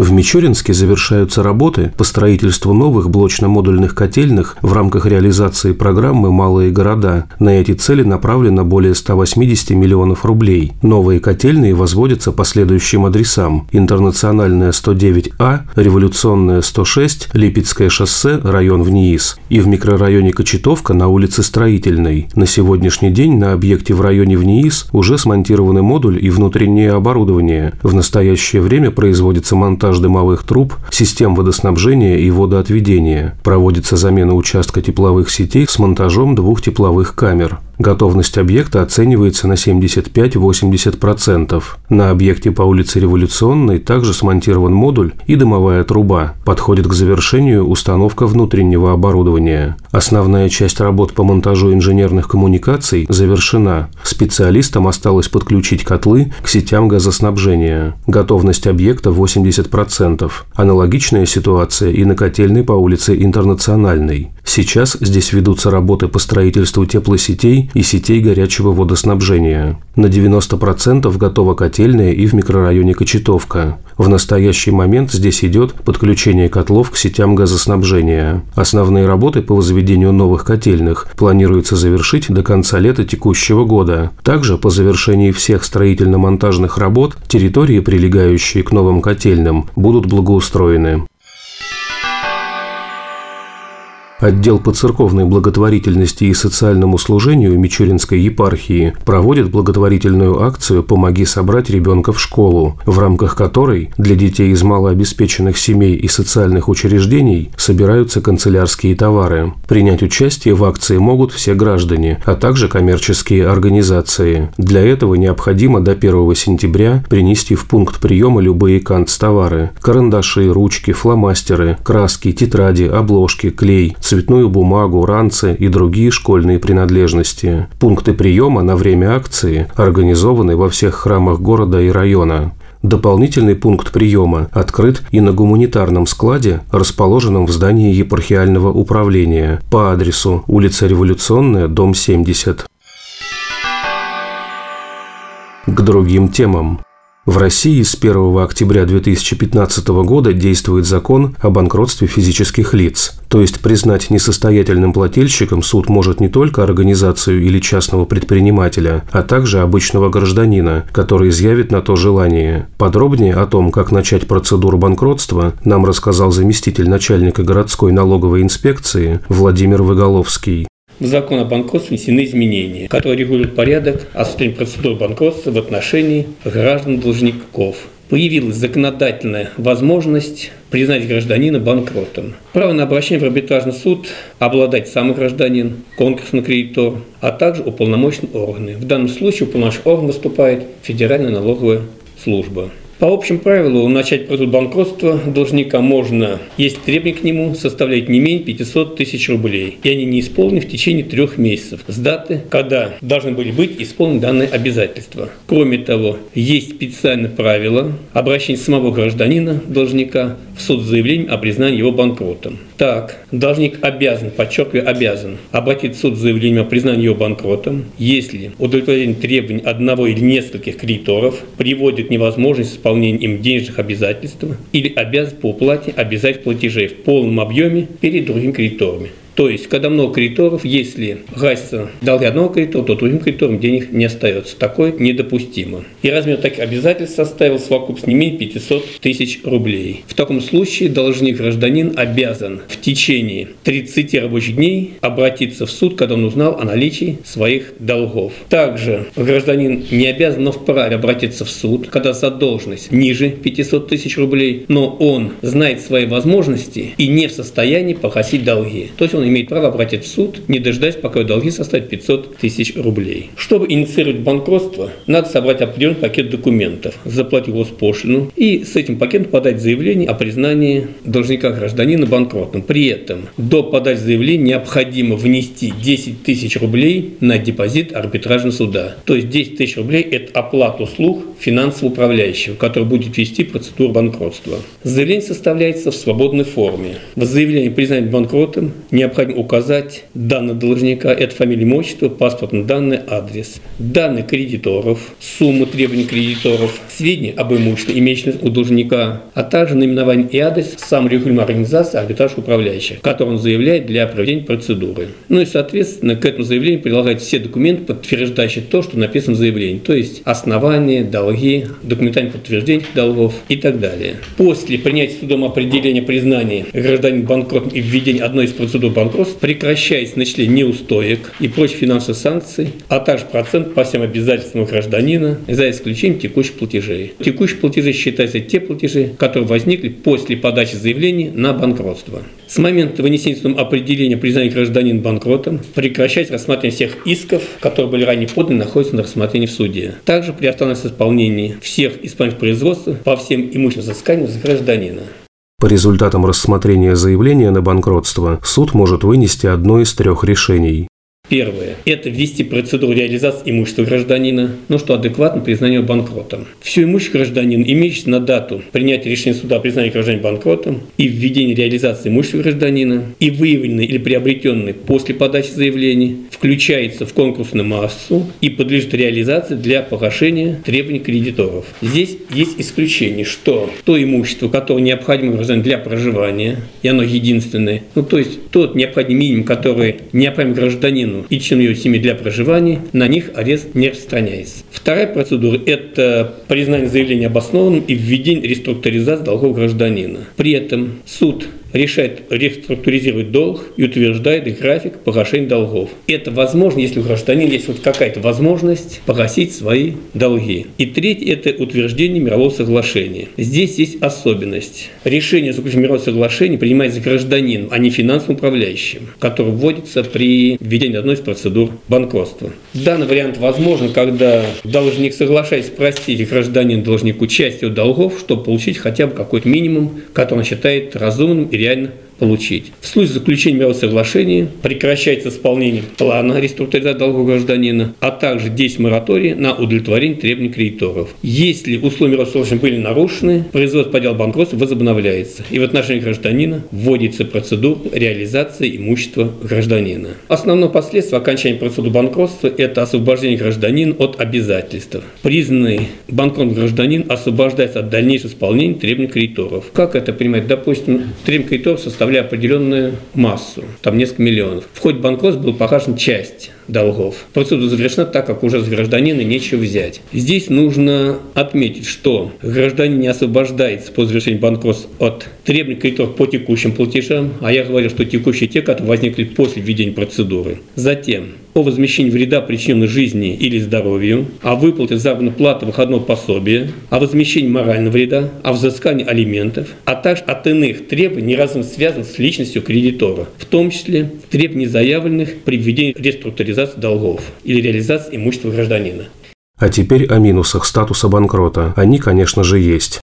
В Мичуринске завершаются работы по строительству новых блочно-модульных котельных в рамках реализации программы «Малые города». На эти цели направлено более 180 миллионов рублей. Новые котельные возводятся по следующим адресам. Интернациональная 109А, Революционная 106, Липецкое шоссе, район ВНИИС. И в микрорайоне Кочетовка на улице Строительной. На сегодняшний день на объекте в районе ВНИИС уже смонтированы модуль и внутреннее оборудование. В настоящее время производится монтаж монтаж дымовых труб, систем водоснабжения и водоотведения. Проводится замена участка тепловых сетей с монтажом двух тепловых камер. Готовность объекта оценивается на 75-80%. На объекте по улице Революционной также смонтирован модуль и дымовая труба. Подходит к завершению установка внутреннего оборудования. Основная часть работ по монтажу инженерных коммуникаций завершена. Специалистам осталось подключить котлы к сетям газоснабжения. Готовность объекта 80%. Аналогичная ситуация и на котельной по улице Интернациональной. Сейчас здесь ведутся работы по строительству теплосетей и сетей горячего водоснабжения. На 90% готова котельная и в микрорайоне Кочетовка. В настоящий момент здесь идет подключение котлов к сетям газоснабжения. Основные работы по возведению новых котельных планируется завершить до конца лета текущего года. Также по завершении всех строительно-монтажных работ территории, прилегающие к новым котельным, будут благоустроены. Отдел по церковной благотворительности и социальному служению Мичуринской епархии проводит благотворительную акцию «Помоги собрать ребенка в школу», в рамках которой для детей из малообеспеченных семей и социальных учреждений собираются канцелярские товары. Принять участие в акции могут все граждане, а также коммерческие организации. Для этого необходимо до 1 сентября принести в пункт приема любые канцтовары – карандаши, ручки, фломастеры, краски, тетради, обложки, клей – цветную бумагу, ранцы и другие школьные принадлежности. Пункты приема на время акции организованы во всех храмах города и района. Дополнительный пункт приема открыт и на гуманитарном складе, расположенном в здании епархиального управления по адресу улица Революционная, дом 70. К другим темам. В России с 1 октября 2015 года действует закон о банкротстве физических лиц. То есть признать несостоятельным плательщиком суд может не только организацию или частного предпринимателя, а также обычного гражданина, который изъявит на то желание. Подробнее о том, как начать процедуру банкротства, нам рассказал заместитель начальника городской налоговой инспекции Владимир Выголовский. В закон о банкротстве внесены изменения, которые регулируют порядок осуществления процедур банкротства в отношении граждан-должников. Появилась законодательная возможность признать гражданина банкротом. Право на обращение в арбитражный суд обладать сам гражданин, конкурсный кредитор, а также уполномоченные органы. В данном случае уполномоченный орган выступает Федеральная налоговая служба. По общему правилу, начать процедуру банкротства должника можно, если требования к нему составляют не менее 500 тысяч рублей, и они не исполнены в течение трех месяцев с даты, когда должны были быть исполнены данные обязательства. Кроме того, есть специальное правило обращения самого гражданина, должника, в суд с заявлением о признании его банкротом. Так, должник обязан, подчеркиваю, обязан обратить в суд заявлением о признании его банкротом, если удовлетворение требований одного или нескольких кредиторов приводит к невозможности исполнения им денежных обязательств или обязан по уплате обязательств платежей в полном объеме перед другими кредиторами. То есть, когда много кредиторов, если гасится долги одного кредитора, то другим кредиторам денег не остается. Такое недопустимо. И размер таких обязательств составил совокупность не менее 500 тысяч рублей. В таком случае должник-гражданин обязан в течение 30 рабочих дней обратиться в суд, когда он узнал о наличии своих долгов. Также гражданин не обязан, но вправе обратиться в суд, когда задолженность ниже 500 тысяч рублей, но он знает свои возможности и не в состоянии погасить долги. То есть он имеет право обратиться в суд, не дожидаясь, пока долги составят 500 тысяч рублей. Чтобы инициировать банкротство, надо собрать определенный пакет документов, заплатить госпошлину и с этим пакетом подать заявление о признании должника гражданина банкротным. При этом до подачи заявления необходимо внести 10 тысяч рублей на депозит арбитражного суда. То есть 10 тысяч рублей – это оплата услуг финансового управляющего, который будет вести процедуру банкротства. Заявление составляется в свободной форме. В заявлении признать банкротом необходимо необходимо указать данные должника, это фамилия, имущество, паспортные данные, адрес, данные кредиторов, сумму требований кредиторов, сведения об имуществе, имеющемся у должника, а также наименование и адрес саморегулируемой организации арбитраж управляющих, который он заявляет для проведения процедуры. Ну и, соответственно, к этому заявлению прилагают все документы, подтверждающие то, что написано в заявлении, то есть основания, долги, документальное подтверждение долгов и так далее. После принятия судом определения признания гражданин банкротом и введения одной из процедур банкротства прекращается начисление неустоек и прочих финансовых санкций, а также процент по всем обязательствам гражданина, за исключением текущих платежей. Текущие платежи считаются те платежи, которые возникли после подачи заявления на банкротство. С момента вынесения определения признания гражданина банкротом прекращать рассматривание всех исков, которые были ранее поданы, находятся на рассмотрении в суде. Также приостановится исполнение всех исполнительных производств по всем имущественным взысканиям с гражданина. По результатам рассмотрения заявления на банкротство суд может вынести одно из трех решений. Первое – это ввести процедуру реализации имущества гражданина, ну что адекватно признанию банкротом. Все имущество гражданина, имеющееся на дату принятия решения суда о признании гражданина банкротом и введения реализации имущества гражданина, и выявленные или приобретенные после подачи заявления, включается в конкурсную массу и подлежит реализации для погашения требований кредиторов. Здесь есть исключение, что то имущество, которое необходимо гражданину для проживания, и оно единственное, ну то есть тот необходимый минимум, который необходим гражданину и членам ее семьи для проживания, на них арест не распространяется. Вторая процедура – это признание заявления обоснованным и введение реструктуризации долгов гражданина. При этом суд решает реструктуризировать долг и утверждает график погашения долгов. Это возможно, если у гражданина есть вот какая-то возможность погасить свои долги. И третье – это утверждение мирового соглашения. Здесь есть особенность. Решение о мирового соглашения принимается гражданином, а не финансовым управляющим, который вводится при введении одной из процедур банкротства. Данный вариант возможен, когда должник соглашается простить гражданин должнику часть его долгов, чтобы получить хотя бы какой-то минимум, который он считает разумным и 天 получить. В случае заключения мирового соглашения прекращается исполнение плана реструктуризации долгов гражданина, а также действие моратория на удовлетворение требований кредиторов. Если условия мирового соглашения были нарушены, производство по делу банкротства возобновляется, и в отношении гражданина вводится процедура реализации имущества гражданина. Основное последствие окончания процедуры банкротства – это освобождение гражданина от обязательств. Признанный банкротом гражданин освобождается от дальнейшего исполнения требований кредиторов. Как это понимать? Допустим, требования кредиторов составляют составляя определенную массу, там несколько миллионов. В ходе банкротства был погашен часть долгов. Процедура завершена так, как уже с гражданина нечего взять. Здесь нужно отметить, что гражданин не освобождается по завершении банкротства от требований кредиторов по текущим платежам, а я говорил, что текущие те, которые возникли после введения процедуры. Затем о возмещении вреда, причиненного жизни или здоровью, о выплате заработной платы выходного пособия, о возмещении морального вреда, о взыскании алиментов, а также от иных требований, не разом связанных с личностью кредитора, в том числе требований заявленных при введении реструктуризации долгов или реализации имущества гражданина. А теперь о минусах статуса банкрота. Они, конечно же, есть.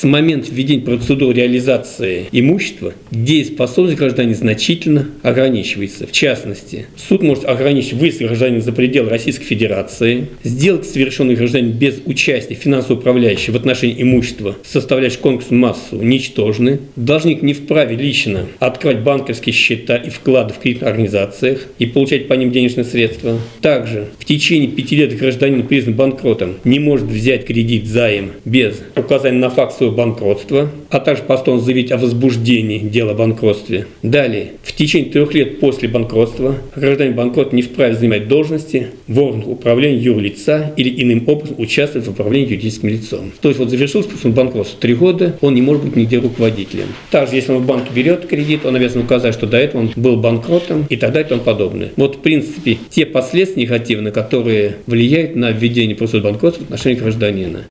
С момента введения процедуры реализации имущества дееспособность гражданина значительно ограничивается. В частности, суд может ограничить выезд гражданина за пределы Российской Федерации, сделать совершенные гражданин без участия финансового управляющего в отношении имущества, составляющего конкурсную массу, ничтожны. Должник не вправе лично открывать банковские счета и вклады в кредитных организациях и получать по ним денежные средства. Также в течение пяти лет гражданин признан банкротом не может взять кредит, займ без указания на факт своего банкротства, а также постон заявить о возбуждении дела о банкротстве. Далее, в течение трех лет после банкротства гражданин банкрот не вправе занимать должности в органах управления юрлица или иным образом участвовать в управлении юридическим лицом. То есть вот завершился после банкротства три года, он не может быть нигде руководителем. Также, если он в банке берет кредит, он обязан указать, что до этого он был банкротом и так далее и тому подобное. Вот, в принципе, те последствия негативные, которые влияют на введение процедуры банкротства в отношении гражданина.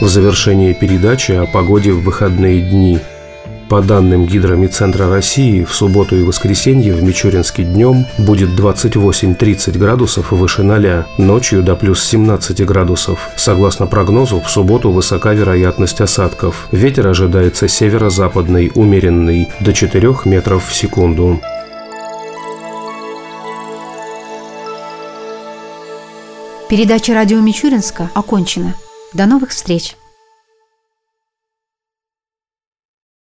В завершении передачи о погоде в выходные дни. По данным Гидромедцентра России, в субботу и воскресенье в Мичуринске днем будет 28-30 градусов выше 0, ночью до плюс 17 градусов. Согласно прогнозу, в субботу высока вероятность осадков. Ветер ожидается северо-западный, умеренный, до 4 метров в секунду. Передача радио Мичуринска окончена. До новых встреч!